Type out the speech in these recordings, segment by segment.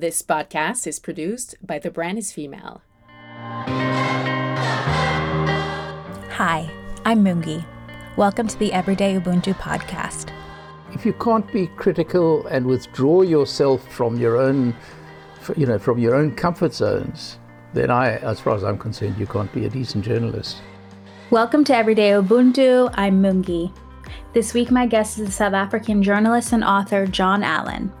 This podcast is produced by The Brand is Female. Hi, I'm Mungi. Welcome to the Everyday Ubuntu podcast. If you can't be critical and withdraw yourself from your own, you know, from your own comfort zones, then I, as far as I'm concerned, you can't be a decent journalist. Welcome to Everyday Ubuntu. I'm Mungi. This week, my guest is the South African journalist and author John Allen.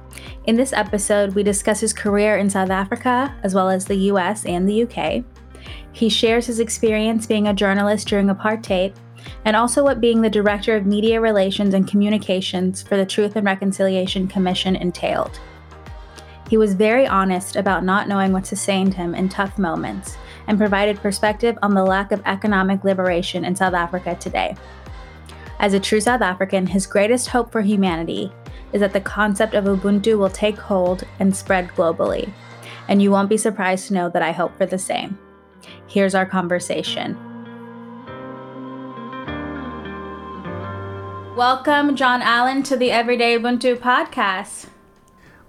In this episode, we discuss his career in South Africa, as well as the US and the UK. He shares his experience being a journalist during apartheid, and also what being the Director of Media Relations and Communications for the Truth and Reconciliation Commission entailed. He was very honest about not knowing what sustained him in tough moments and provided perspective on the lack of economic liberation in South Africa today. As a true South African, his greatest hope for humanity is that the concept of Ubuntu will take hold and spread globally. And you won't be surprised to know that I hope for the same. Here's our conversation. Welcome, John Allen, to the Everyday Ubuntu podcast.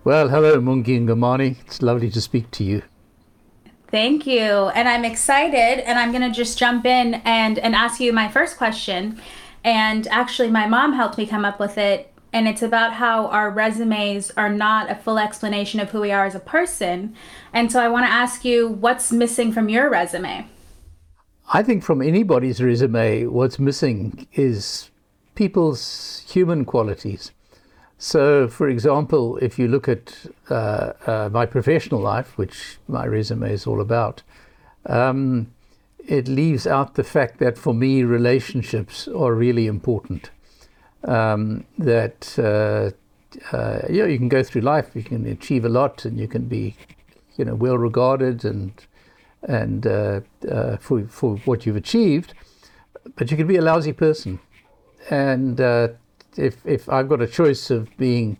Well, hello, Mungi Ngomane. It's lovely to speak to you. Thank you. And I'm excited, and I'm going to just jump in and, and ask you my first question. And actually, my mom helped me come up with it and it's about how our resumes are not a full explanation of who we are as a person. And so I want to ask you what's missing from your resume? I think from anybody's resume, what's missing is people's human qualities. So, for example, if you look at uh, uh, my professional life, which my resume is all about, um, it leaves out the fact that for me, relationships are really important um, that uh, uh, you know you can go through life, you can achieve a lot, and you can be you know well regarded and and uh, uh for for what you've achieved, but you can be a lousy person, and uh, if if I've got a choice of being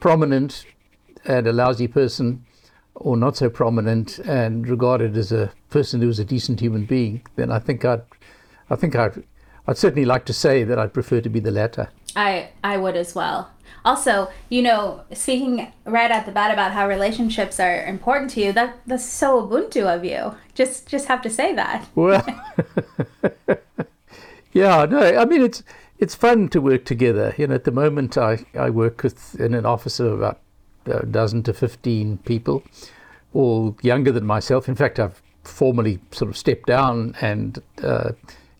prominent and a lousy person, or not so prominent and regarded as a person who's a decent human being, then I think I'd I think I'd I'd certainly like to say that I'd prefer to be the latter. I I would as well. Also, you know, speaking right at the bat about how relationships are important to you, that that's so Ubuntu of you. Just just have to say that. Well, yeah, no, I mean it's it's fun to work together. You know, at the moment I, I work with in an office of about a dozen to fifteen people, all younger than myself. In fact, I've formally sort of stepped down and. Uh,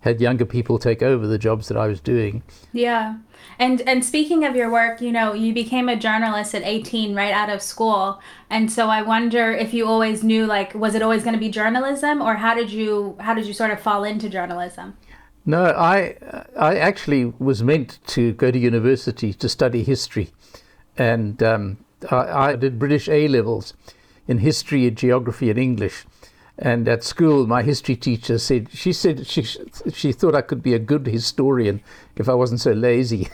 had younger people take over the jobs that I was doing. Yeah. And and speaking of your work, you know, you became a journalist at 18 right out of school. And so I wonder if you always knew like was it always going to be journalism or how did you how did you sort of fall into journalism? No, I I actually was meant to go to university to study history. And um, I, I did British A levels in history, geography, and English. And at school, my history teacher said she said she she thought I could be a good historian if I wasn't so lazy.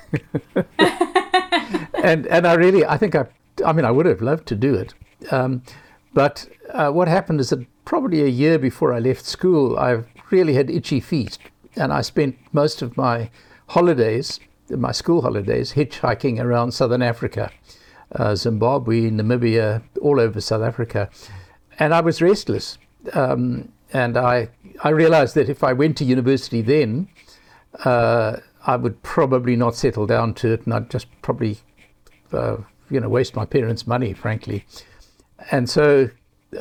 and and I really I think I I mean I would have loved to do it, um, but uh, what happened is that probably a year before I left school, I really had itchy feet, and I spent most of my holidays, my school holidays, hitchhiking around southern Africa, uh, Zimbabwe, Namibia, all over South Africa, and I was restless um, and I I realized that if I went to university then, uh, I would probably not settle down to it, and I'd just probably uh, you know waste my parents' money, frankly. And so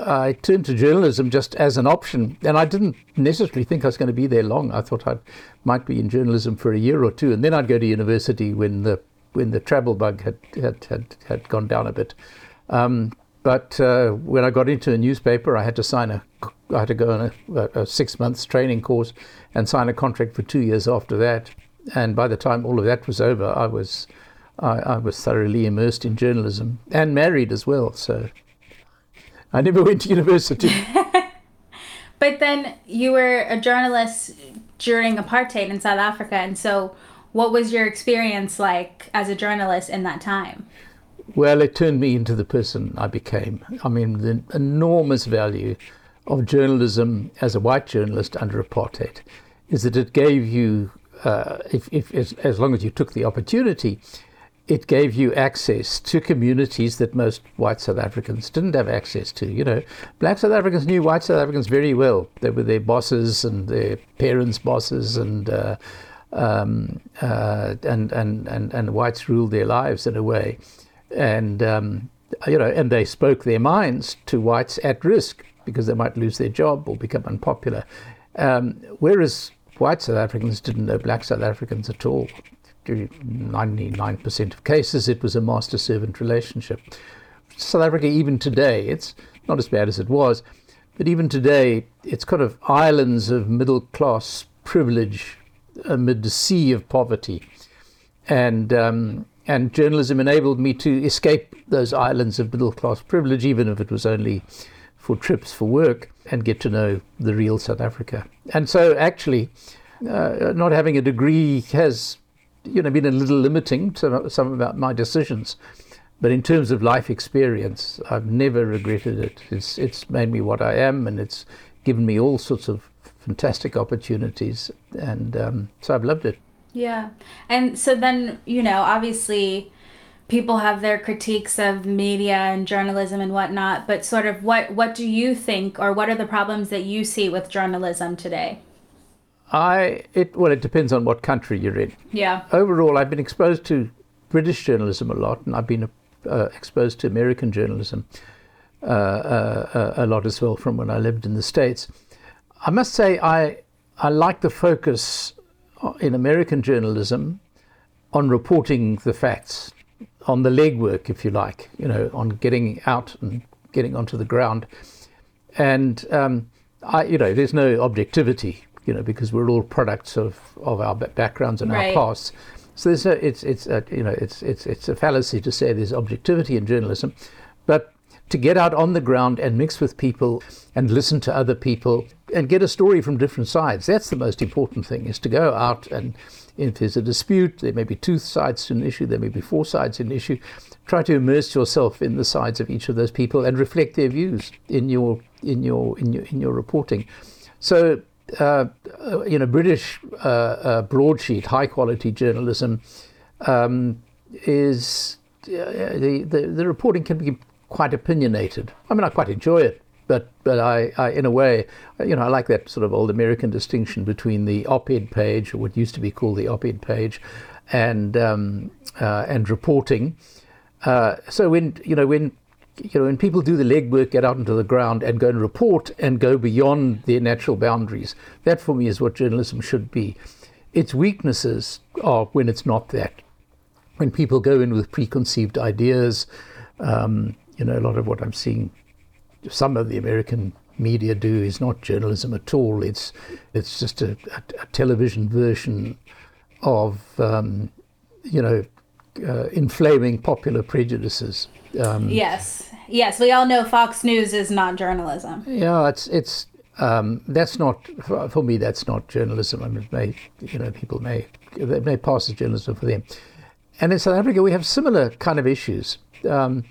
I turned to journalism just as an option, and I didn't necessarily think I was going to be there long. I thought I might be in journalism for a year or two, and then I'd go to university when the when the travel bug had had had, had gone down a bit. Um, but uh, when I got into a newspaper, I had to sign a, I had to go on a, a six months training course and sign a contract for two years after that. And by the time all of that was over, I was, I, I was thoroughly immersed in journalism and married as well. So I never went to university. but then you were a journalist during apartheid in South Africa, and so what was your experience like as a journalist in that time? Well, it turned me into the person I became. I mean, the enormous value of journalism as a white journalist under apartheid is that it gave you, uh, if, if as, as long as you took the opportunity, it gave you access to communities that most white South Africans didn't have access to. You know, black South Africans knew white South Africans very well. They were their bosses and their parents' bosses, and uh, um, uh, and, and and and whites ruled their lives in a way, and um, you know, and they spoke their minds to whites at risk because they might lose their job or become unpopular. Um, whereas white South Africans didn't know black South Africans at all. 99% of cases, it was a master servant relationship. South Africa, even today, it's not as bad as it was, but even today, it's kind of islands of middle class privilege amid a sea of poverty. And, um, and journalism enabled me to escape those islands of middle class privilege, even if it was only for trips for work, and get to know the real South Africa. And so, actually, uh, not having a degree has you know, been a little limiting to some of my decisions. But in terms of life experience, I've never regretted it. It's, it's made me what I am, and it's given me all sorts of fantastic opportunities. And um, so I've loved it. Yeah. And so then, you know, obviously people have their critiques of media and journalism and whatnot, but sort of what, what do you think or what are the problems that you see with journalism today? I it well, it depends on what country you're in. Yeah. Overall, I've been exposed to British journalism a lot, and I've been uh, exposed to American journalism uh, uh, a lot as well from when I lived in the States. I must say, I I like the focus in American journalism on reporting the facts, on the legwork, if you like, you know, on getting out and getting onto the ground, and um, I, you know, there's no objectivity you know, because we're all products of, of our backgrounds and right. our pasts. So there's a, it's it's a, you know it's it's it's a fallacy to say there's objectivity in journalism, but to get out on the ground and mix with people and listen to other people and get a story from different sides. That's the most important thing is to go out and if there's a dispute, there may be two sides to an issue, there may be four sides to an issue. Try to immerse yourself in the sides of each of those people and reflect their views in your in your in your in your reporting. So uh, you know, British uh, uh, broadsheet, high quality journalism um, is the, the, the reporting can be quite opinionated. I mean, I quite enjoy it, but but I, I, in a way, you know, I like that sort of old American distinction between the op-ed page, or what used to be called the op-ed page, and um, uh, and reporting. Uh, so when you know when you know, when people do the legwork, get out into the ground and go and report and go beyond their natural boundaries, that for me is what journalism should be. Its weaknesses are when it's not that. When people go in with preconceived ideas, um, you know, a lot of what I'm seeing some of the American media do is not journalism at all. It's it's just a, a, a television version of um, you know uh, inflaming popular prejudices. Um, yes, yes, we all know Fox News is not journalism. Yeah, it's it's um, that's not for, for, me. That's not journalism. I mean, may you know people may they may pass as journalism for them. And in South Africa, we have similar kind of issues. Um,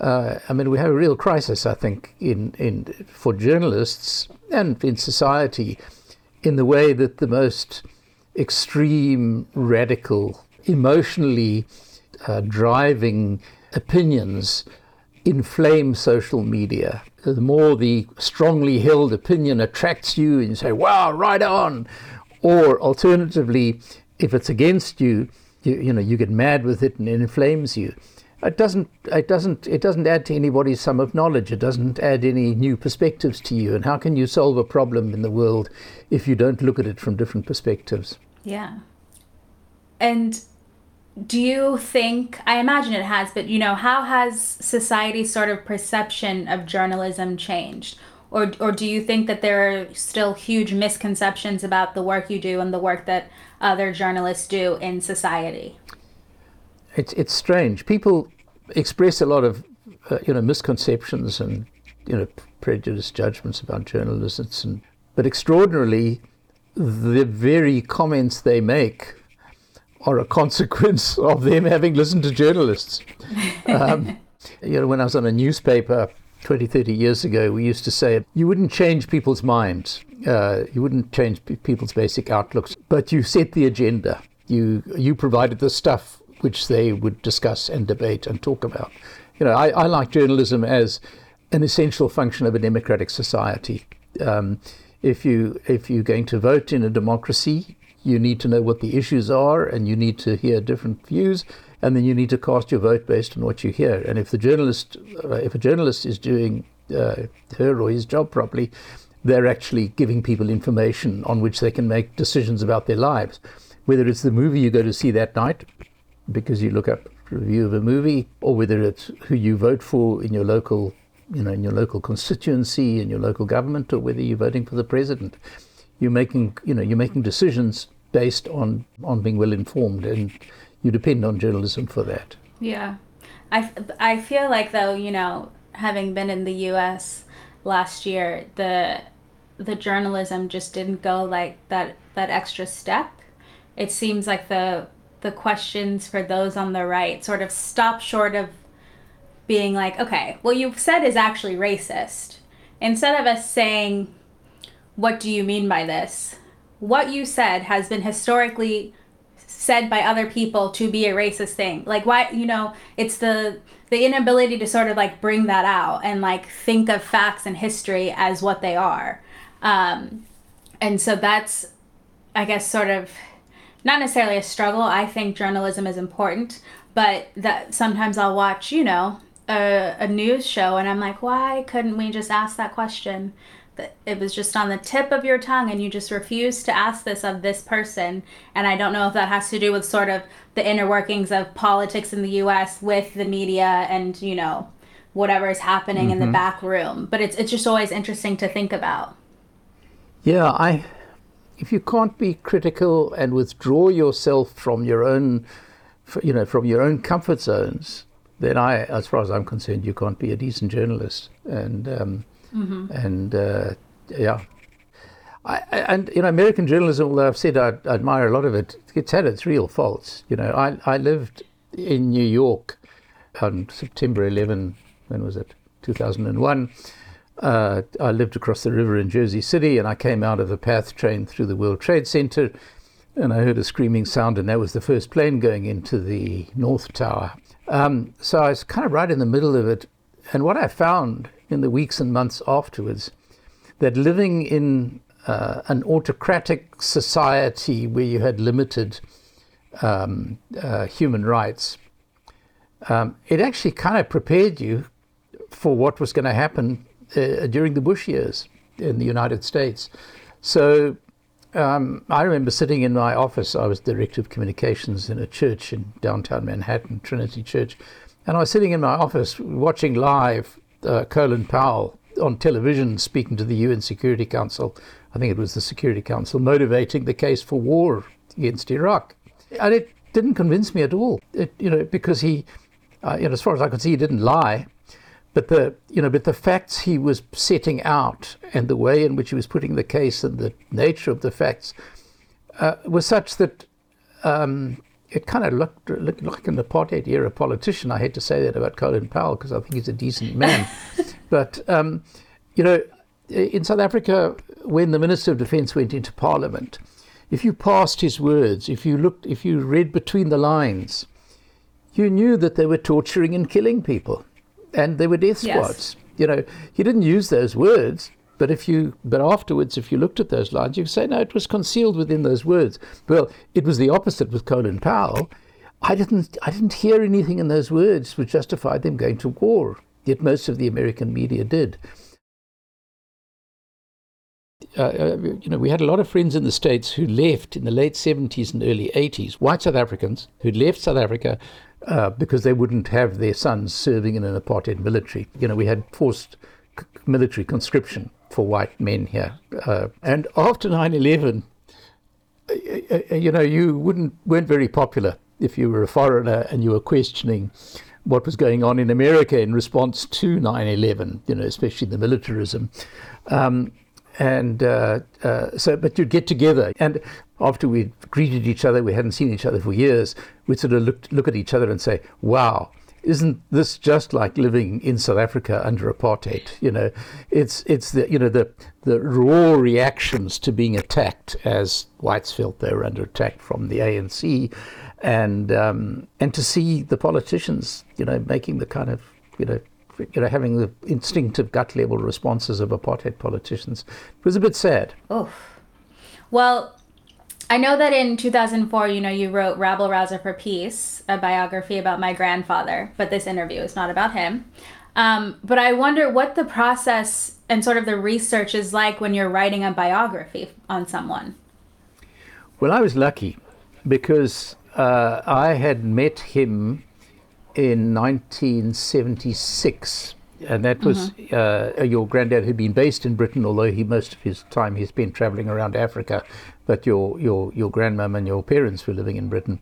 uh, I mean, we have a real crisis, I think, in in for journalists and in society, in the way that the most extreme, radical, emotionally uh, driving opinions inflame social media. The more the strongly held opinion attracts you and you say, wow, right on. Or alternatively, if it's against you, you, you know, you get mad with it and it inflames you. It doesn't, it doesn't, it doesn't add to anybody's sum of knowledge. It doesn't add any new perspectives to you. And how can you solve a problem in the world if you don't look at it from different perspectives? Yeah. And do you think i imagine it has but you know how has society's sort of perception of journalism changed or or do you think that there are still huge misconceptions about the work you do and the work that other journalists do in society it's it's strange people express a lot of uh, you know misconceptions and you know prejudiced judgments about journalists and but extraordinarily the very comments they make are a consequence of them having listened to journalists. Um, you know, when I was on a newspaper 20, 30 years ago, we used to say you wouldn't change people's minds, uh, you wouldn't change people's basic outlooks, but you set the agenda. You you provided the stuff which they would discuss and debate and talk about. You know, I, I like journalism as an essential function of a democratic society. Um, if you if you're going to vote in a democracy, you need to know what the issues are, and you need to hear different views, and then you need to cast your vote based on what you hear. And if the journalist, uh, if a journalist is doing uh, her or his job properly, they're actually giving people information on which they can make decisions about their lives. Whether it's the movie you go to see that night, because you look up review of a movie, or whether it's who you vote for in your local, you know, in your local constituency, in your local government, or whether you're voting for the president, you're making, you know, you're making decisions based on on being well informed, and you depend on journalism for that. Yeah, I I feel like though you know having been in the U.S. last year, the the journalism just didn't go like that that extra step. It seems like the the questions for those on the right sort of stop short of being like, okay, what you've said is actually racist. Instead of us saying, what do you mean by this? what you said has been historically said by other people to be a racist thing. Like why you know, it's the the inability to sort of like bring that out and like think of facts and history as what they are. Um, and so that's I guess sort of not necessarily a struggle. I think journalism is important, but that sometimes I'll watch, you know, a, a news show and I'm like, why couldn't we just ask that question? That it was just on the tip of your tongue and you just refused to ask this of this person and i don't know if that has to do with sort of the inner workings of politics in the us with the media and you know whatever is happening mm-hmm. in the mm-hmm. back room but it's, it's just always interesting to think about yeah i if you can't be critical and withdraw yourself from your own you know from your own comfort zones then i as far as i'm concerned you can't be a decent journalist and um, Mm-hmm. And uh, yeah. I, and you know, American journalism, although I've said I, I, admire a lot of it, it's had its real faults. You know, I, I lived in New York on September 11, when was it? 2001. Uh, I lived across the river in Jersey City, and I came out of the PATH train through the World Trade Center, and I heard a screaming sound, and that was the first plane going into the North Tower. Um, so I was kind of right in the middle of it, and what I found in the weeks and months afterwards that living in uh, an autocratic society where you had limited um, uh, human rights, um, it actually kind of prepared you for what was going to happen uh, during the Bush years in the United States. So um, I remember sitting in my office. I was director of communications in a church in downtown Manhattan, Trinity Church, and I was sitting in my office watching live uh, Colin Powell on television speaking to the UN Security Council. I think it was the Security Council motivating the case for war against Iraq, and it didn't convince me at all. It, you know, because he, uh, you know, as far as I could see, he didn't lie. But the, you know, but the facts he was setting out and the way in which he was putting the case and the nature of the facts uh, was such that um, it kind of looked, looked like an apartheid era politician. I hate to say that about Colin Powell because I think he's a decent man. but, um, you know, in South Africa, when the Minister of Defence went into Parliament, if you passed his words, if you looked, if you read between the lines, you knew that they were torturing and killing people, and they were death squads. Yes. You know, he didn't use those words, but if you, but afterwards, if you looked at those lines, you could say, no, it was concealed within those words. Well, it was the opposite with Colin Powell. I didn't, I didn't hear anything in those words which justified them going to war. Yet most of the American media did. Uh, uh, you know, we had a lot of friends in the States who left in the late 70s and early 80s, white South Africans who left South Africa uh, because they wouldn't have their sons serving in an apartheid military. You know, we had forced military conscription for white men here. Uh, and after 9 11, uh, uh, you know, you wouldn't, weren't very popular if you were a foreigner and you were questioning what was going on in America in response to 9 11, you know, especially the militarism. Um, and uh, uh, so, but you'd get together, and after we'd greeted each other, we hadn't seen each other for years, we'd sort of look, look at each other and say, wow, isn't this just like living in South Africa under apartheid? You know, it's it's the you know the the raw reactions to being attacked as whites felt they were under attack from the ANC, and um, and to see the politicians, you know, making the kind of you know you know, having the instinctive gut level responses of apartheid politicians. It was a bit sad. Oh, well, I know that in 2004, you know, you wrote Rabble Rouser for Peace, a biography about my grandfather, but this interview is not about him. Um, but I wonder what the process and sort of the research is like when you're writing a biography on someone. Well, I was lucky because uh, I had met him in 1976. And that was mm-hmm. uh, your granddad had been based in Britain, although he most of his time he spent traveling around Africa. But your your your grandmum and your parents were living in Britain,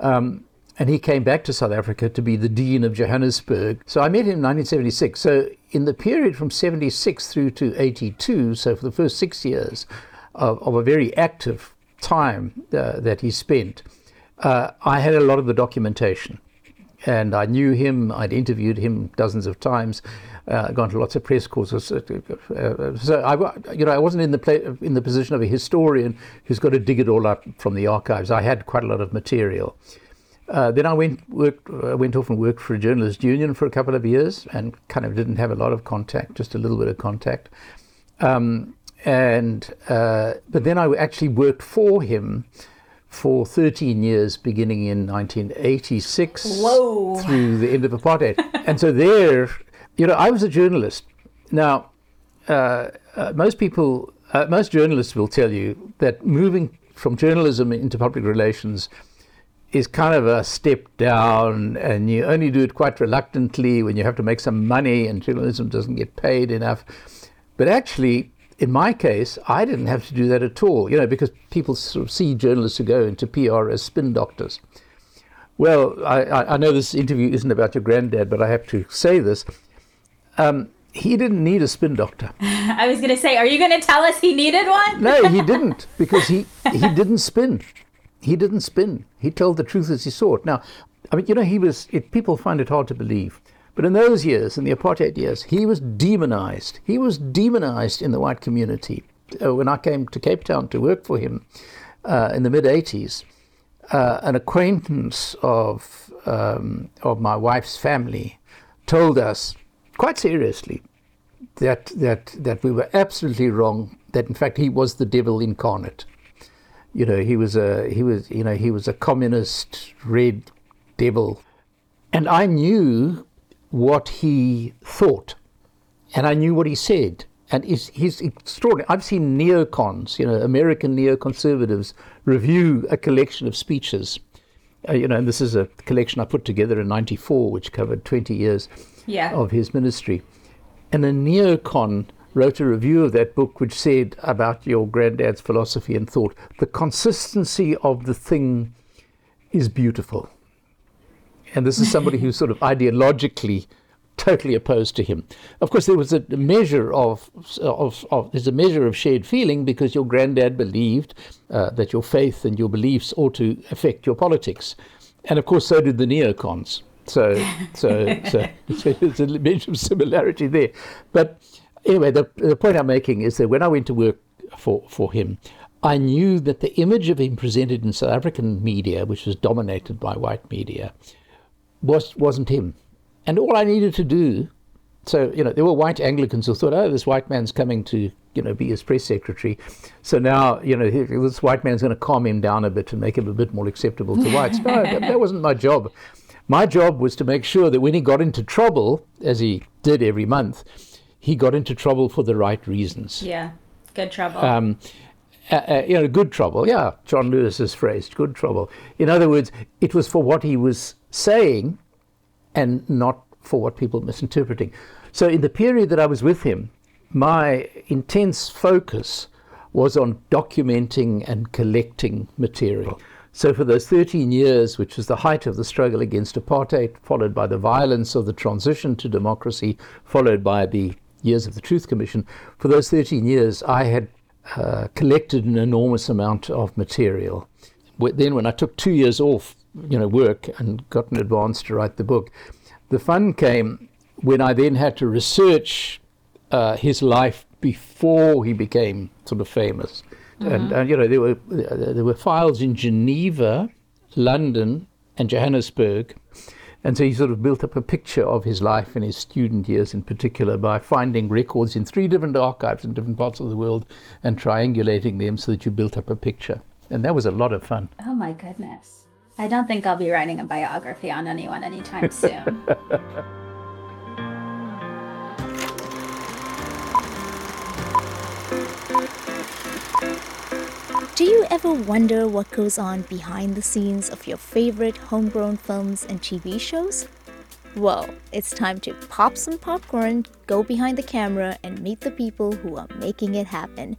um, and he came back to South Africa to be the dean of Johannesburg. So I met him in 1976. So in the period from 76 through to 82, so for the first six years of, of a very active time uh, that he spent, uh, I had a lot of the documentation and I knew him. I'd interviewed him dozens of times, uh, gone to lots of press courses. Uh, uh, so I, you know, I wasn't in the play, in the position of a historian who's got to dig it all up from the archives. I had quite a lot of material. Uh, then I went worked, uh, went off and worked for a journalist union for a couple of years, and kind of didn't have a lot of contact, just a little bit of contact. Um, and uh, but then I actually worked for him for 13 years, beginning in 1986 Whoa. through the end of apartheid. and so there, you know, I was a journalist. Now, uh, uh, most people, uh, most journalists will tell you that moving from journalism into public relations is kind of a step down, and you only do it quite reluctantly when you have to make some money, and journalism doesn't get paid enough. But actually, in my case, I didn't have to do that at all, you know, because people sort of see journalists who go into PR as spin doctors. Well, I, I know this interview isn't about your granddad, but I have to say this. Um, he didn't need a spin doctor. I was going to say, are you going to tell us he needed one? no, he didn't, because he, he didn't spin. He didn't spin. He told the truth as he saw it. Now, I mean, you know, he was, it, people find it hard to believe. But in those years, in the apartheid years, he was demonized. He was demonized in the white community. Uh, when I came to Cape Town to work for him uh, in the mid 80s, uh, an acquaintance of, um, of my wife's family told us quite seriously that, that, that we were absolutely wrong, that in fact he was the devil incarnate. You know, he was a, he was, you know, he was a communist red devil. And I knew what he thought, and I knew what he said. And he's, he's extraordinary. I've seen neocons, you know, American neoconservatives review a collection of speeches. Uh, you know, and this is a collection I put together in '94, which covered 20 years yeah. of his ministry. And a neocon wrote a review of that book, which said about your granddad's philosophy and thought the consistency of the thing is beautiful. And this is somebody who's sort of ideologically totally opposed to him. Of course, there was a measure of, of, of there's a measure of shared feeling because your granddad believed uh, that your faith and your beliefs ought to affect your politics, and of course, so did the neocons. So, so, so, so there's a measure of similarity there. But anyway, the, the point I'm making is that when I went to work for, for him, I knew that the image of him presented in South African media, which was dominated by white media, was, wasn't him. And all I needed to do, so, you know, there were white Anglicans who thought, oh, this white man's coming to, you know, be his press secretary. So now, you know, this white man's going to calm him down a bit and make him a bit more acceptable to whites. No, that, that wasn't my job. My job was to make sure that when he got into trouble, as he did every month, he got into trouble for the right reasons. Yeah, good trouble. Um, uh, uh, you know, good trouble. Yeah, John Lewis's phrase, good trouble. In other words, it was for what he was saying and not for what people misinterpreting. So, in the period that I was with him, my intense focus was on documenting and collecting material. So, for those 13 years, which was the height of the struggle against apartheid, followed by the violence of the transition to democracy, followed by the years of the Truth Commission, for those 13 years, I had uh, collected an enormous amount of material. Then, when I took two years off, you know, work and got an advance to write the book, the fun came when I then had to research uh, his life before he became sort of famous. Mm-hmm. And, and, you know, there were there were files in Geneva, London, and Johannesburg. And so he sort of built up a picture of his life in his student years in particular by finding records in three different archives in different parts of the world and triangulating them so that you built up a picture. And that was a lot of fun. Oh my goodness. I don't think I'll be writing a biography on anyone anytime soon. Do you ever wonder what goes on behind the scenes of your favorite homegrown films and TV shows? Well, it's time to pop some popcorn, go behind the camera, and meet the people who are making it happen.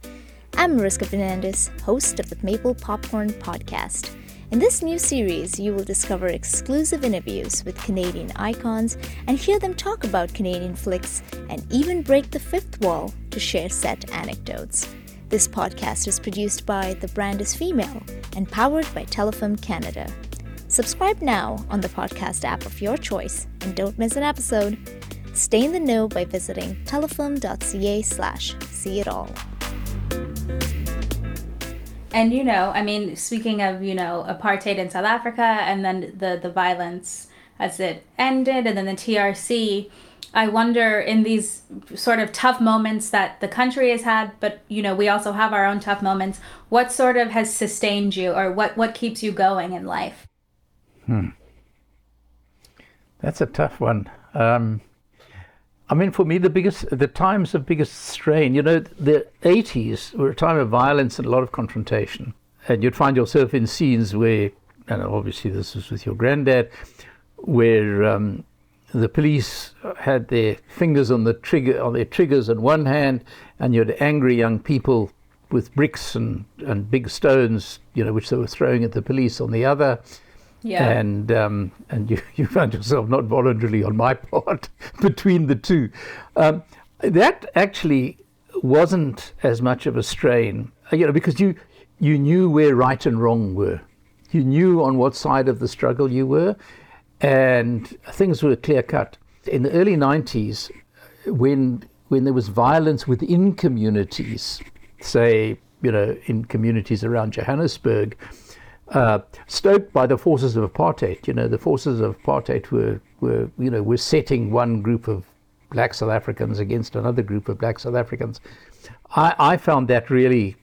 I'm Mariska Fernandez, host of the Maple Popcorn Podcast. In this new series, you will discover exclusive interviews with Canadian icons and hear them talk about Canadian flicks and even break the fifth wall to share set anecdotes. This podcast is produced by The Brand is Female and powered by Telefilm Canada. Subscribe now on the podcast app of your choice and don't miss an episode. Stay in the know by visiting telefilm.ca slash see it all. And you know, I mean, speaking of you know apartheid in South Africa, and then the the violence as it ended, and then the TRC. I wonder in these sort of tough moments that the country has had, but you know, we also have our own tough moments. What sort of has sustained you, or what what keeps you going in life? Hmm. That's a tough one. Um, I mean, for me, the biggest, the times of biggest strain, you know, the 80s were a time of violence and a lot of confrontation. And you'd find yourself in scenes where, and obviously this was with your granddad, where um, the police had their fingers on the trigger, on their triggers on one hand, and you had angry young people with bricks and, and big stones, you know, which they were throwing at the police on the other. Yeah. And um, and you, you found yourself not voluntarily on my part between the two. Um, that actually wasn't as much of a strain, uh, you know, because you you knew where right and wrong were. You knew on what side of the struggle you were, and things were clear cut. In the early '90s, when when there was violence within communities, say you know in communities around Johannesburg, uh, stoked by the forces of apartheid. You know, the forces of apartheid were, were, you know, were setting one group of black South Africans against another group of black South Africans. I, I found that really,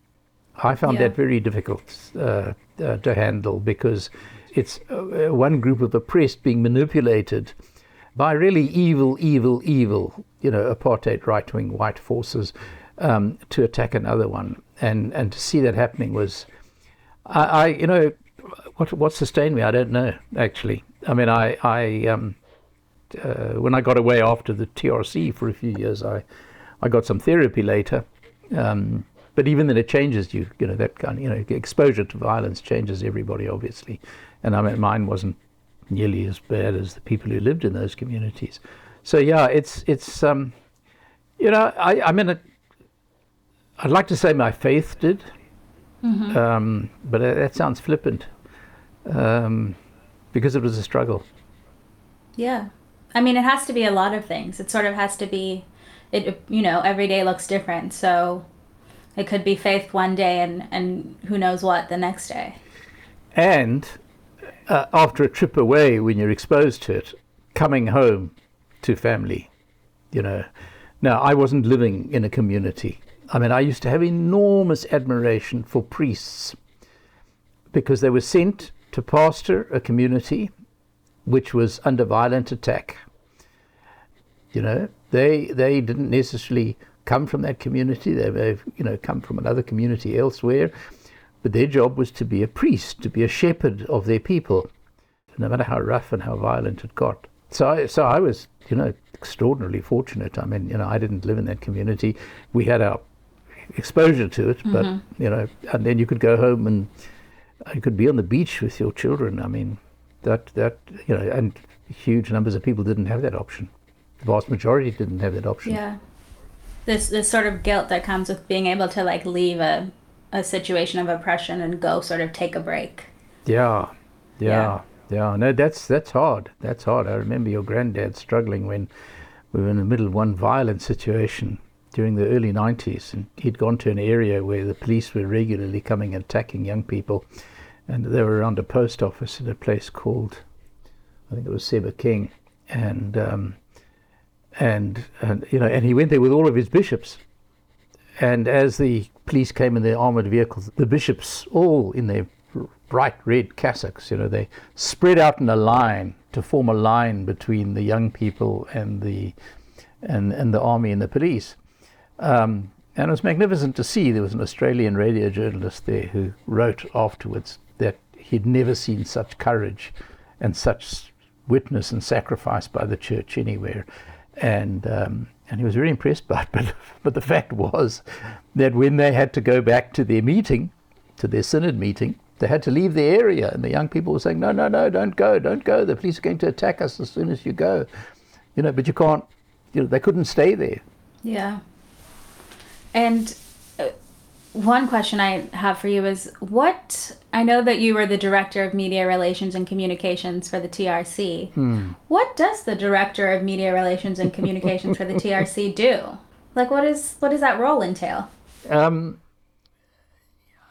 I found Yeah. that very difficult uh, uh, to handle because it's uh, one group of oppressed being manipulated by really evil, evil, evil, you know, apartheid right-wing white forces um, to attack another one, and and to see that happening was I, I you know what what sustained me I don't know actually. I mean I I um, uh, when I got away after the TRC for a few years I I got some therapy later. Um, but even then it changes you you know that kind of you know exposure to violence changes everybody obviously. And I mean mine wasn't nearly as bad as the people who lived in those communities. So yeah it's it's um, you know I I mean it, I'd like to say my faith did um, but that that sounds flippant um, because it was a struggle. Yeah. I mean, it has to be a lot of things. It sort of has to be, it you know, every day looks different. So it could be faith one day and, and who knows what the next day. And uh, after a trip away, when you're exposed to it, coming home to family, you know. Now, I wasn't living in a community. I mean, I used to have enormous admiration for priests because they were sent to pastor a community which was under violent attack. You know, they they didn't necessarily come from that community. They may have, you know, come from another community elsewhere, but their job was to be a priest, to be a shepherd of their people, no matter how rough and how violent it got. So, I, so I was, you know, extraordinarily fortunate. I mean, you know, I didn't live in that community. We had our exposure to it, but mm-hmm. you know, and then you could go home and you could be on the beach with your children. I mean, that that you know, and huge numbers of people didn't have that option. The vast majority didn't have that option. Yeah. This this sort of guilt that comes with being able to like leave a a situation of oppression and go sort of take a break. Yeah, Yeah. yeah, yeah. No, that's that's hard. That's hard. I remember your granddad struggling when we were in the middle of one violent situation during the early 90s, and he'd gone to an area where the police were regularly coming and attacking young people, and they were around a post office in a place called I think it was Sebokeng, and um, and and you know, and he went there with all of his bishops. And as the police came in their armored vehicles, the bishops, all in their bright red cassocks, you know, they spread out in a line to form a line between the young people and the and and the army and the police. Um, and it was magnificent to see. There was an Australian radio journalist there who wrote afterwards that he'd never seen such courage and such witness and sacrifice by the church anywhere. And um, and he was very impressed by it. But but the fact was that when they had to go back to their meeting, to their synod meeting, they had to leave the area, and the young people were saying, "No, no, no, don't go, don't go. The police are going to attack us as soon as you go." You know, but you can't. You know, they couldn't stay there. Yeah. And uh, one question I have for you is what I know that you were the director of media relations and communications for the TRC. Hmm. What does the director of media relations and communications for the TRC do? Like what is what does that role entail? Um,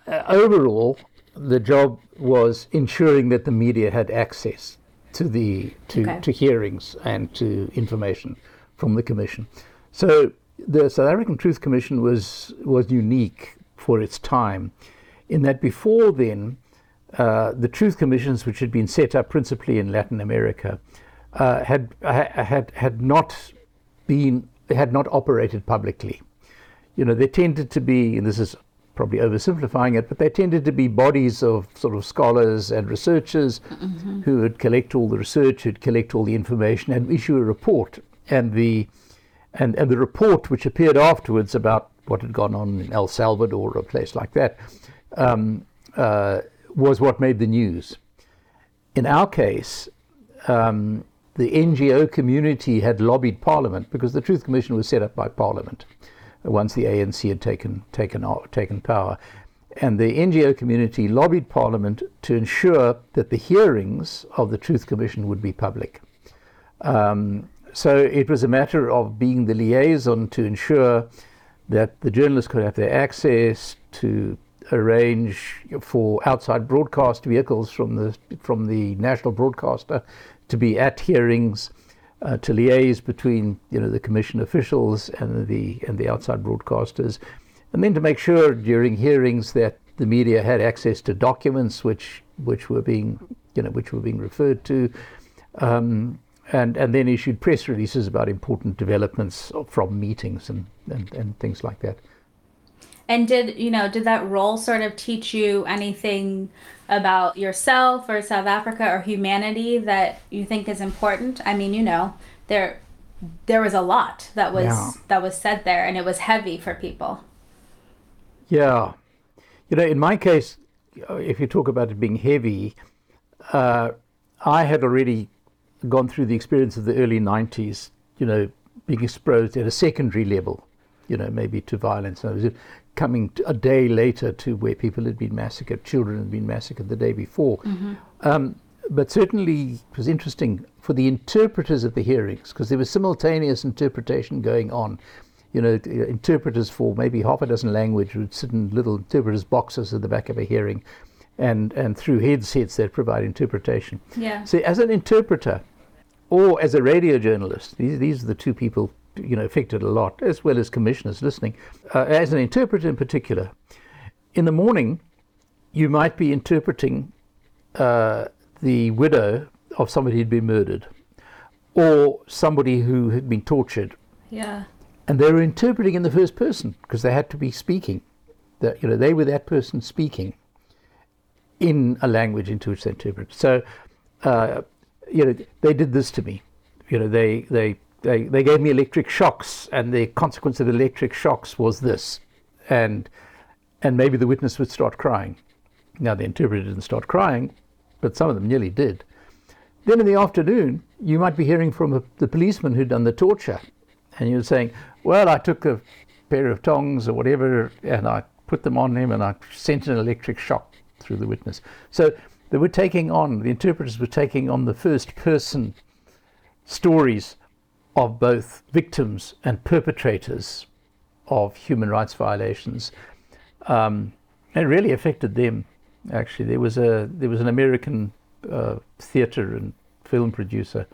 uh, overall, the job was ensuring that the media had access to the to, Okay. to hearings and to information from the commission. So the South African Truth Commission was was unique for its time, in that before then, uh, the truth commissions, which had been set up principally in Latin America, uh, had had had not been had not operated publicly you know, they tended to be, and this is probably oversimplifying it, but they tended to be bodies of sort of scholars and researchers who would collect all the research, who'd collect all the information, and issue a report. And the and, and the report, which appeared afterwards about what had gone on in El Salvador or a place like that, um, uh, was what made the news. In our case, um, the NGO community had lobbied Parliament because the Truth Commission was set up by Parliament once the ANC had taken taken taken power, and the NGO community lobbied Parliament to ensure that the hearings of the Truth Commission would be public. Um, so it was a matter of being the liaison to ensure that the journalists could have their access to arrange for outside broadcast vehicles from the from the national broadcaster to be at hearings, uh, to liaise between you know the commission officials and the and the outside broadcasters, and then to make sure during hearings that the media had access to documents which which were being you know which were being referred to. Um, and, and then issued press releases about important developments from meetings and, and, and things like that. And did you know? Did that role sort of teach you anything about yourself or South Africa or humanity that you think is important? I mean, you know, there there was a lot that was Yeah. that was said there, and it was heavy for people. Yeah. You know, in my case, if you talk about it being heavy, uh, I had already gone through the experience of the early 90s, you know, being exposed at a secondary level, you know, maybe to violence. Was coming a day later to where people had been massacred, children had been massacred the day before. Um, but certainly it was interesting for the interpreters of the hearings because there was simultaneous interpretation going on. You know, t- interpreters for maybe half a dozen languages would sit in little interpreters' boxes at the back of a hearing, and, and through headsets they'd provide interpretation. Yeah. So, as an interpreter or as a radio journalist, these, these are the two people you know affected a lot, as well as commissioners listening. Uh, as an interpreter in particular, in the morning, you might be interpreting uh, the widow of somebody who'd been murdered, or somebody who had been tortured, Yeah. and they were interpreting in the first person because they had to be speaking. That you know they were that person speaking in a language into which they interpret. So, uh, you know, they did this to me. You know, they they they they gave me electric shocks, and the consequence of electric shocks was this, and and maybe the witness would start crying. Now the interpreter didn't start crying, but some of them nearly did. Then in the afternoon, you might be hearing from a, the policeman who'd done the torture, and you're saying, "Well, I took a pair of tongs or whatever, and I put them on him, and I sent an electric shock through the witness." So they were taking on the interpreters were taking on the first person stories of both victims and perpetrators of human rights violations. Um, it really affected them. Actually, there was a there was an American uh, theatre and film producer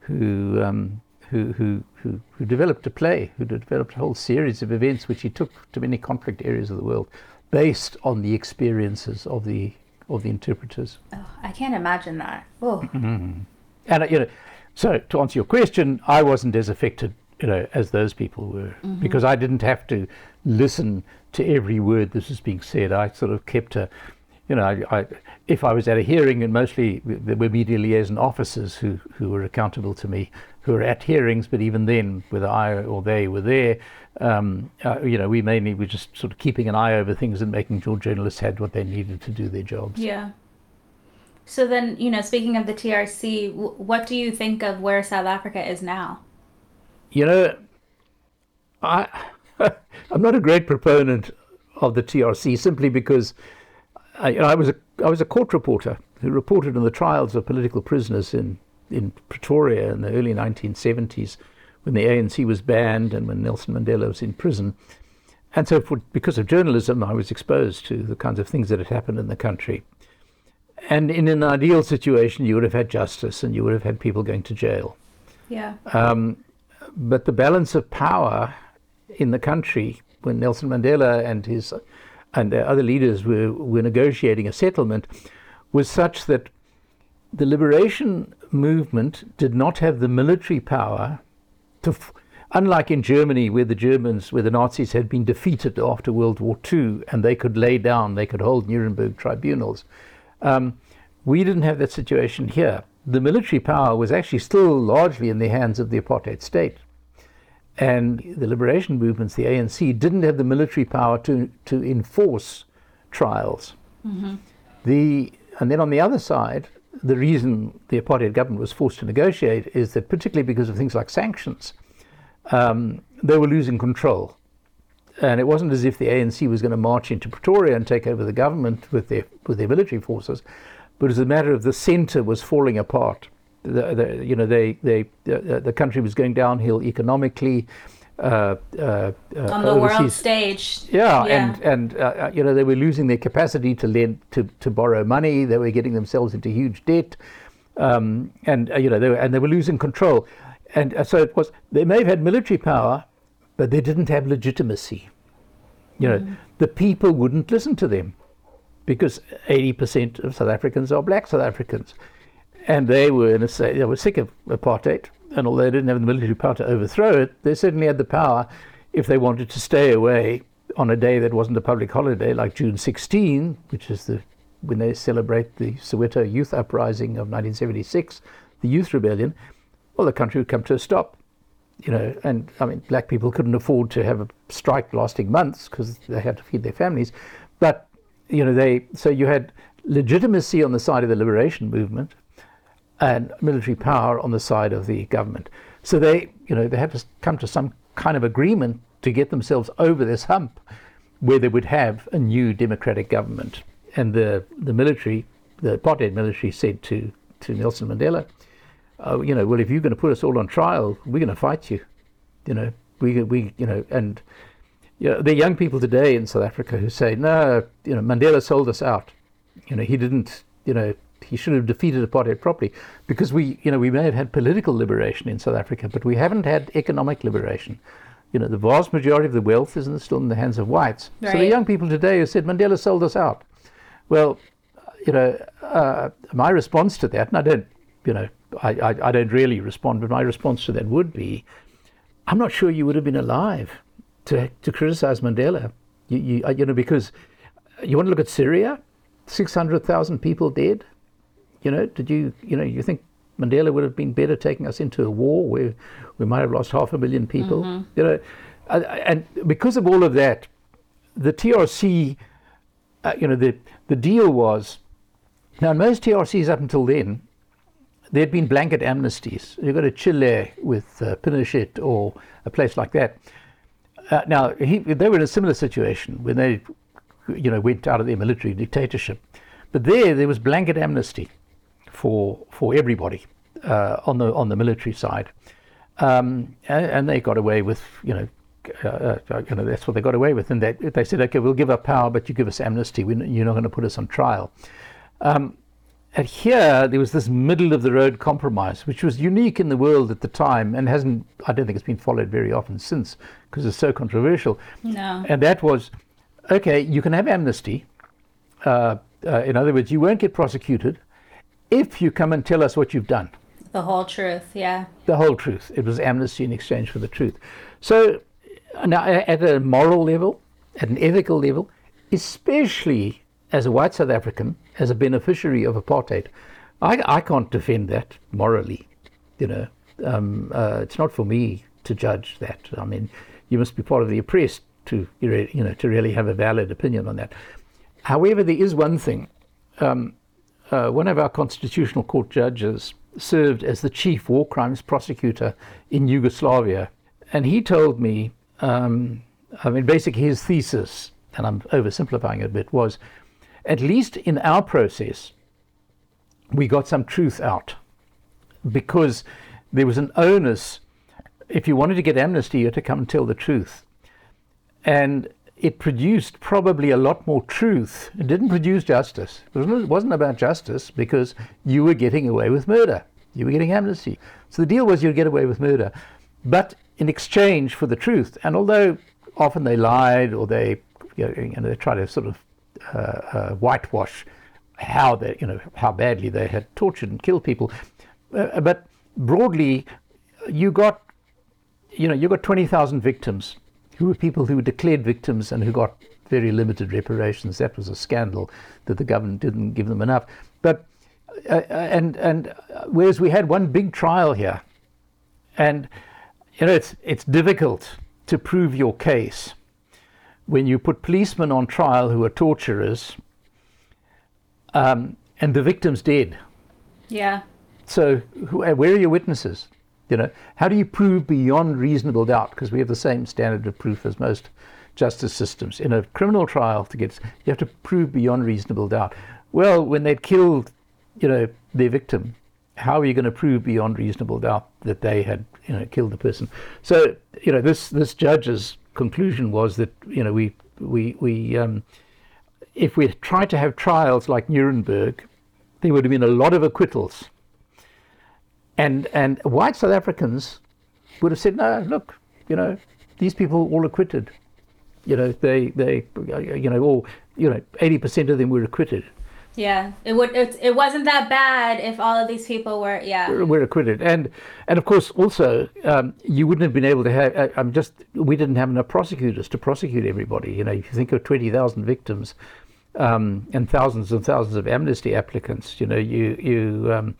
who, um, who, who, who, who developed a play, who developed a whole series of events which he took to many conflict areas of the world based on the experiences of the, of the interpreters. Oh, I can't imagine that. Oh. And, uh, you know, so to answer your question, I wasn't as affected, you know, as those people were because I didn't have to listen to every word that was being said. I sort of kept a, you know, I, I, if I was at a hearing, and mostly there were media liaison officers who, who were accountable to me, who were at hearings, but even then, whether I or they were there, um, uh, you know, we mainly were just sort of keeping an eye over things and making sure journalists had what they needed to do their jobs. Yeah. So then, you know, speaking of the TRC, w- what do you think of where South Africa is now? You know, I I'm not a great proponent of the TRC simply because I, you know, I was a I was a court reporter who reported on the trials of political prisoners in in Pretoria in the early 1970s when the ANC was banned and when Nelson Mandela was in prison. And so, for, because of journalism, I was exposed to the kinds of things that had happened in the country. And in an ideal situation, you would have had justice and you would have had people going to jail. Yeah. Um, but the balance of power in the country when Nelson Mandela and his and the other leaders were, were negotiating a settlement was such that the liberation movement did not have the military power to, f- unlike in Germany, where the Germans, where the Nazis had been defeated after World War II and they could lay down, they could hold Nuremberg tribunals. Um, we didn't have that situation here. The military power was actually still largely in the hands of the apartheid state. And the liberation movements, the ANC, didn't have the military power to, to enforce trials. The, and then on the other side, the reason the apartheid government was forced to negotiate is that, particularly because of things like sanctions, um, they were losing control. And it wasn't as if the ANC was going to march into Pretoria and take over the government with their, with their military forces, but as a matter of the centre was falling apart. The, the, you know, they, they, the, the country was going downhill economically. Uh, uh, uh, On the world stage. yeah, Yeah. and and uh, uh, you know they were losing their capacity to lend to, to borrow money. They were getting themselves into huge debt, um, and uh, you know they were, and they were losing control. And uh, so it was. They may have had military power, but they didn't have legitimacy. You know, the people wouldn't listen to them because eighty percent of South Africans are black South Africans, and they were in a say they were sick of apartheid. And although they didn't have the military power to overthrow it, they certainly had the power, if they wanted to stay away on a day that wasn't a public holiday, like June 16, which is the when they celebrate the Soweto Youth Uprising of 1976, the Youth Rebellion. Well, the country would come to a stop you know, and I mean, black people couldn't afford to have a strike lasting months because they had to feed their families. But, you know, they, so you had legitimacy on the side of the liberation movement and military power on the side of the government. So they, you know, they had to come to some kind of agreement to get themselves over this hump where they would have a new democratic government. And the, the military, the apartheid military said to, to Nelson Mandela, uh, you know, well, if you're going to put us all on trial, we're going to fight you. You know, we, we, you know, and you know, there are young people today in South Africa who say, no, you know, Mandela sold us out. You know, he didn't, you know, he should have defeated apartheid properly because we, you know, we may have had political liberation in South Africa, but we haven't had economic liberation. You know, the vast majority of the wealth is in- still in the hands of whites. So the young people today who said Mandela sold us out. Well, you know, uh, my response to that, and I don't, you know, I, I, I don't really respond, but my response to that would be, I'm not sure you would have been alive to to criticize Mandela. You, you, uh, you know, because you want to look at Syria, six hundred thousand people dead. You know, did you, you know, you think Mandela would have been better taking us into a war where we might have lost half a million people? You know, and because of all of that, the TRC, uh, you know, the the deal was now most TRCs up until then, there had been blanket amnesties. You go to Chile with uh, Pinochet or a place like that. Uh, now he, they were in a similar situation when they, you know, went out of their military dictatorship, but there there was blanket amnesty for for everybody uh, on the on the military side, um, and, and they got away with you know. Uh, uh, you know that's what they got away with, and they, they said, "Okay, we'll give up power, but you give us amnesty. We, you're not going to put us on trial." Um, and here there was this middle of the road compromise, which was unique in the world at the time and hasn't, I don't think it's been followed very often since because it's so controversial. No. And that was okay, you can have amnesty. Uh, uh, in other words, you won't get prosecuted if you come and tell us what you've done. The whole truth, yeah. The whole truth. It was amnesty in exchange for the truth. So, now at a moral level, at an ethical level, especially as a white South African, as a beneficiary of apartheid, I, I can't defend that morally. You know, um, uh, it's not for me to judge that. I mean, you must be part of the oppressed to you know to really have a valid opinion on that. However, there is one thing. Um, uh, one of our constitutional court judges served as the chief war crimes prosecutor in Yugoslavia, and he told me, um, I mean, basically his thesis, and I'm oversimplifying it a bit, was at least in our process, we got some truth out because there was an onus. If you wanted to get amnesty, you had to come and tell the truth. And it produced probably a lot more truth. It didn't produce justice. It wasn't about justice because you were getting away with murder. You were getting amnesty. So the deal was you'd get away with murder. But in exchange for the truth, and although often they lied or they, you know, they try to sort of uh, uh, whitewash how they, you know, how badly they had tortured and killed people, uh, but broadly, you got, you know, you got 20,000 victims who were people who were declared victims and who got very limited reparations. That was a scandal that the government didn't give them enough. But uh, and and whereas we had one big trial here, and you know it's it's difficult to prove your case when you put policemen on trial who are torturers, um, and the victim's dead. Yeah. So who, where are your witnesses? You know, how do you prove beyond reasonable doubt? Because we have the same standard of proof as most justice systems. In a criminal trial, to get you have to prove beyond reasonable doubt. Well, when they'd killed, you know, their victim, how are you going to prove beyond reasonable doubt that they had, you know, killed the person? So, you know, this this judge's conclusion was that, you know, we we we um, if we tried to have trials like Nuremberg, there would have been a lot of acquittals and and white South Africans would have said, no, look, you know, these people all acquitted. You know, they they you know all you know eighty percent of them were acquitted. Yeah, it would. It, it wasn't that bad if all of these people were. Yeah, were acquitted, and and of course also um, you wouldn't have been able to have. I'm um, just we didn't have enough prosecutors to prosecute everybody. You know, if you think of twenty thousand victims, um, and thousands and thousands of amnesty applicants, you know, you you um,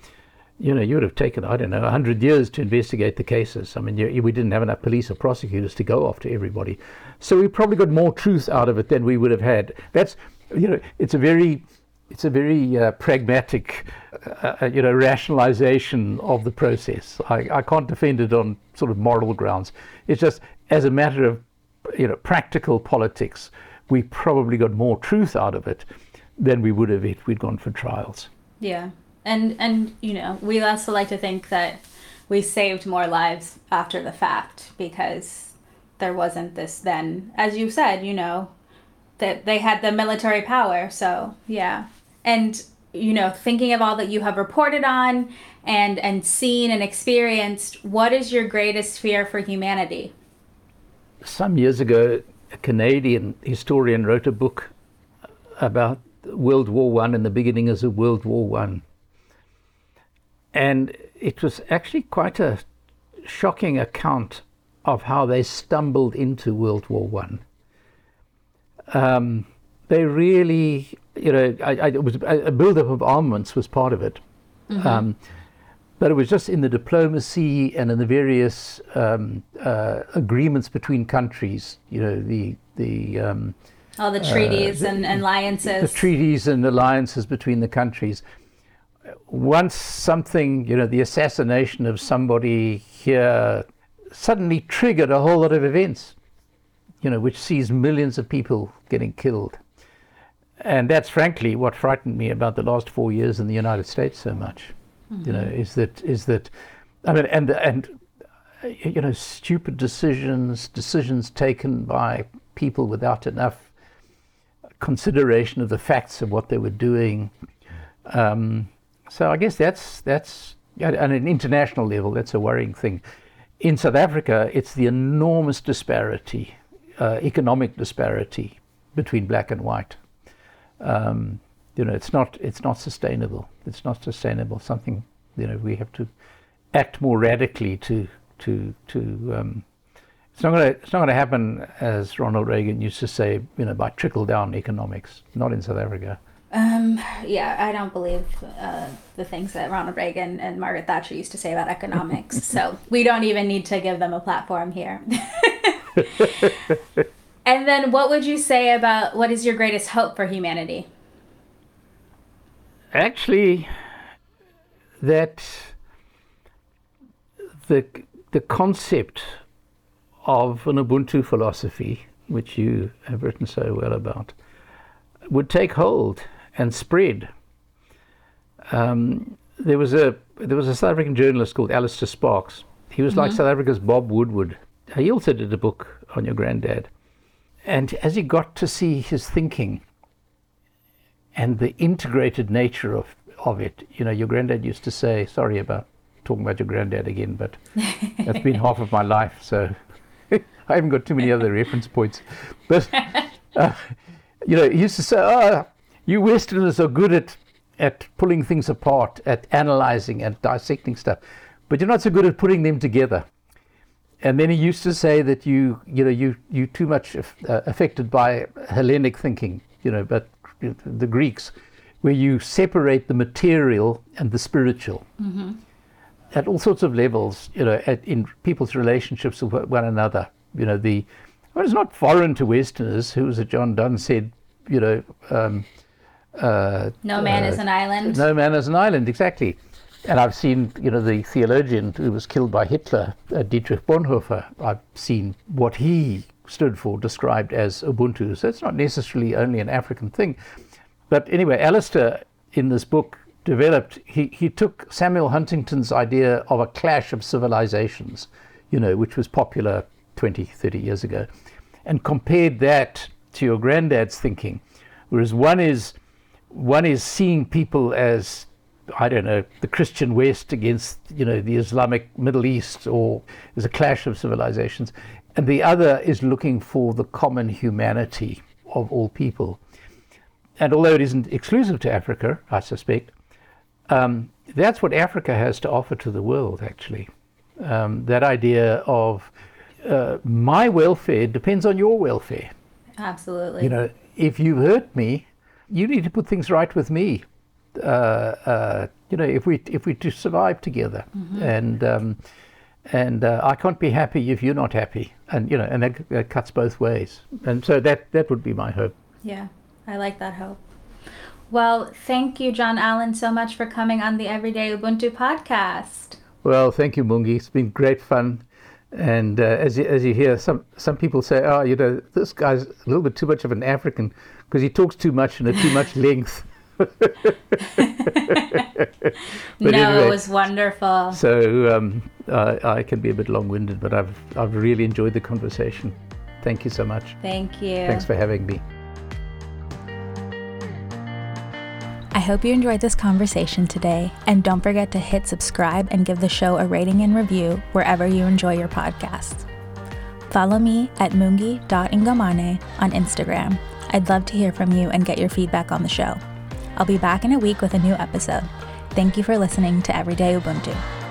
you know, you would have taken, I don't know, 100 years to investigate the cases. I mean, you, we didn't have enough police or prosecutors to go after everybody. So we probably got more truth out of it than we would have had. That's, you know, it's a very, it's a very uh, pragmatic, uh, uh you know, rationalization of the process. I, I can't defend it on sort of moral grounds. It's just as a matter of, you know, practical politics, we probably got more truth out of it than we would have if we'd gone for trials. Yeah and and you know we also like to think that we saved more lives after the fact because there wasn't this then. As you said you know that they had the military power so yeah. And you know thinking of all that you have reported on and and seen and experienced what is your greatest fear for humanity? Some years ago a canadian historian wrote a book about world war one and the beginnings of world war one and it was actually quite a shocking account of how they stumbled into World War One. Um, they really, you know, I, I, it was a buildup of armaments was part of it, mm-hmm. um, but it was just in the diplomacy and in the various um, uh, agreements between countries. You know, the the um, all the treaties uh, and alliances, the treaties and alliances between the countries once something, you know, the assassination of somebody here suddenly triggered a whole lot of events, you know, which sees millions of people getting killed. And that's frankly what frightened me about the last four years in the United States so much. Mm-hmm. You know, is that is that, I mean, and and you know, stupid decisions, decisions taken by people without enough consideration of the facts of what they were doing. Um, so I guess that's that's at an international level that's a worrying thing. In South Africa, it's the enormous disparity, uh, economic disparity between black and white. Um, you know, it's not it's not sustainable. It's not sustainable. Something you know we have to act more radically to to to. Um, it's not going to it's not going to happen as Ronald Reagan used to say. You know, by trickle down economics. Not in South Africa. Um, yeah, I don't believe uh, the things that Ronald Reagan and Margaret Thatcher used to say about economics. so we don't even need to give them a platform here. and then, what would you say about what is your greatest hope for humanity? Actually, that the the concept of an Ubuntu philosophy, which you have written so well about, would take hold and spread. Um, there was a there was a South African journalist called Allister Sparks. He was mm-hmm. like South Africa's Bob Woodward. He also did a book on your granddad, and as he got to see his thinking and the integrated nature of of it, you know, your granddad used to say, "Sorry about talking about your granddad again, but that's been half of my life, so I haven't got too many other reference points." But uh, you know, he used to say, "Oh, you Westerners are good at at pulling things apart, at analyzing and dissecting stuff, but you're not so good at putting them together." And then he used to say that you, you know, you you too much uh, affected by Hellenic thinking, you know, but the Greeks, where you separate the material and the spiritual. Mm-hmm. At all sorts of levels, you know, at, in people's relationships with one another. You know, the well, it's not foreign to Westerners, who, as John Donne said, you know, um, uh, no man uh, is an island. No man is an island, exactly. And I've seen, you know, the theologian who was killed by Hitler, uh, Dietrich Bonhoeffer. I've seen what he stood for described as Ubuntu. So it's not necessarily only an African thing. But anyway, Allister in this book developed, he, he took Samuel Huntington's idea of a clash of civilizations, you know, which was popular 20, 30 years ago, and compared that to your granddad's thinking. Whereas one is one is seeing people as I don't know the Christian West against you know the Islamic Middle East, or there's a clash of civilizations, and the other is looking for the common humanity of all people. And although it isn't exclusive to Africa, I suspect, um, that's what Africa has to offer to the world, actually. Um, that idea of uh, my welfare depends on your welfare. Absolutely. You know, if you hurt me, you need to put things right with me. Uh, uh, you know, if we if we to survive together, mm-hmm. and um, and uh, I can't be happy if you're not happy, and you know, and that, that, cuts both ways. And so that that would be my hope. Yeah, I like that hope. Well, thank you, John Allen, so much for coming on the Everyday Ubuntu podcast. Well, thank you, Mungi. It's been great fun. And uh, as you, as you hear, some some people say, "Oh, you know, this guy's a little bit too much of an African because he talks too much and at too much length." no, anyway, it was wonderful. So um, I, I can be a bit long-winded, but I've I've really enjoyed the conversation. Thank you so much. Thank you. Thanks for having me. I hope you enjoyed this conversation today, and don't forget to hit subscribe and give the show a rating and review wherever you enjoy your podcasts. Follow me at mungi.ingomane on Instagram. I'd love to hear from you and get your feedback on the show. I'll be back in a week with a new episode. Thank you for listening to Everyday Ubuntu.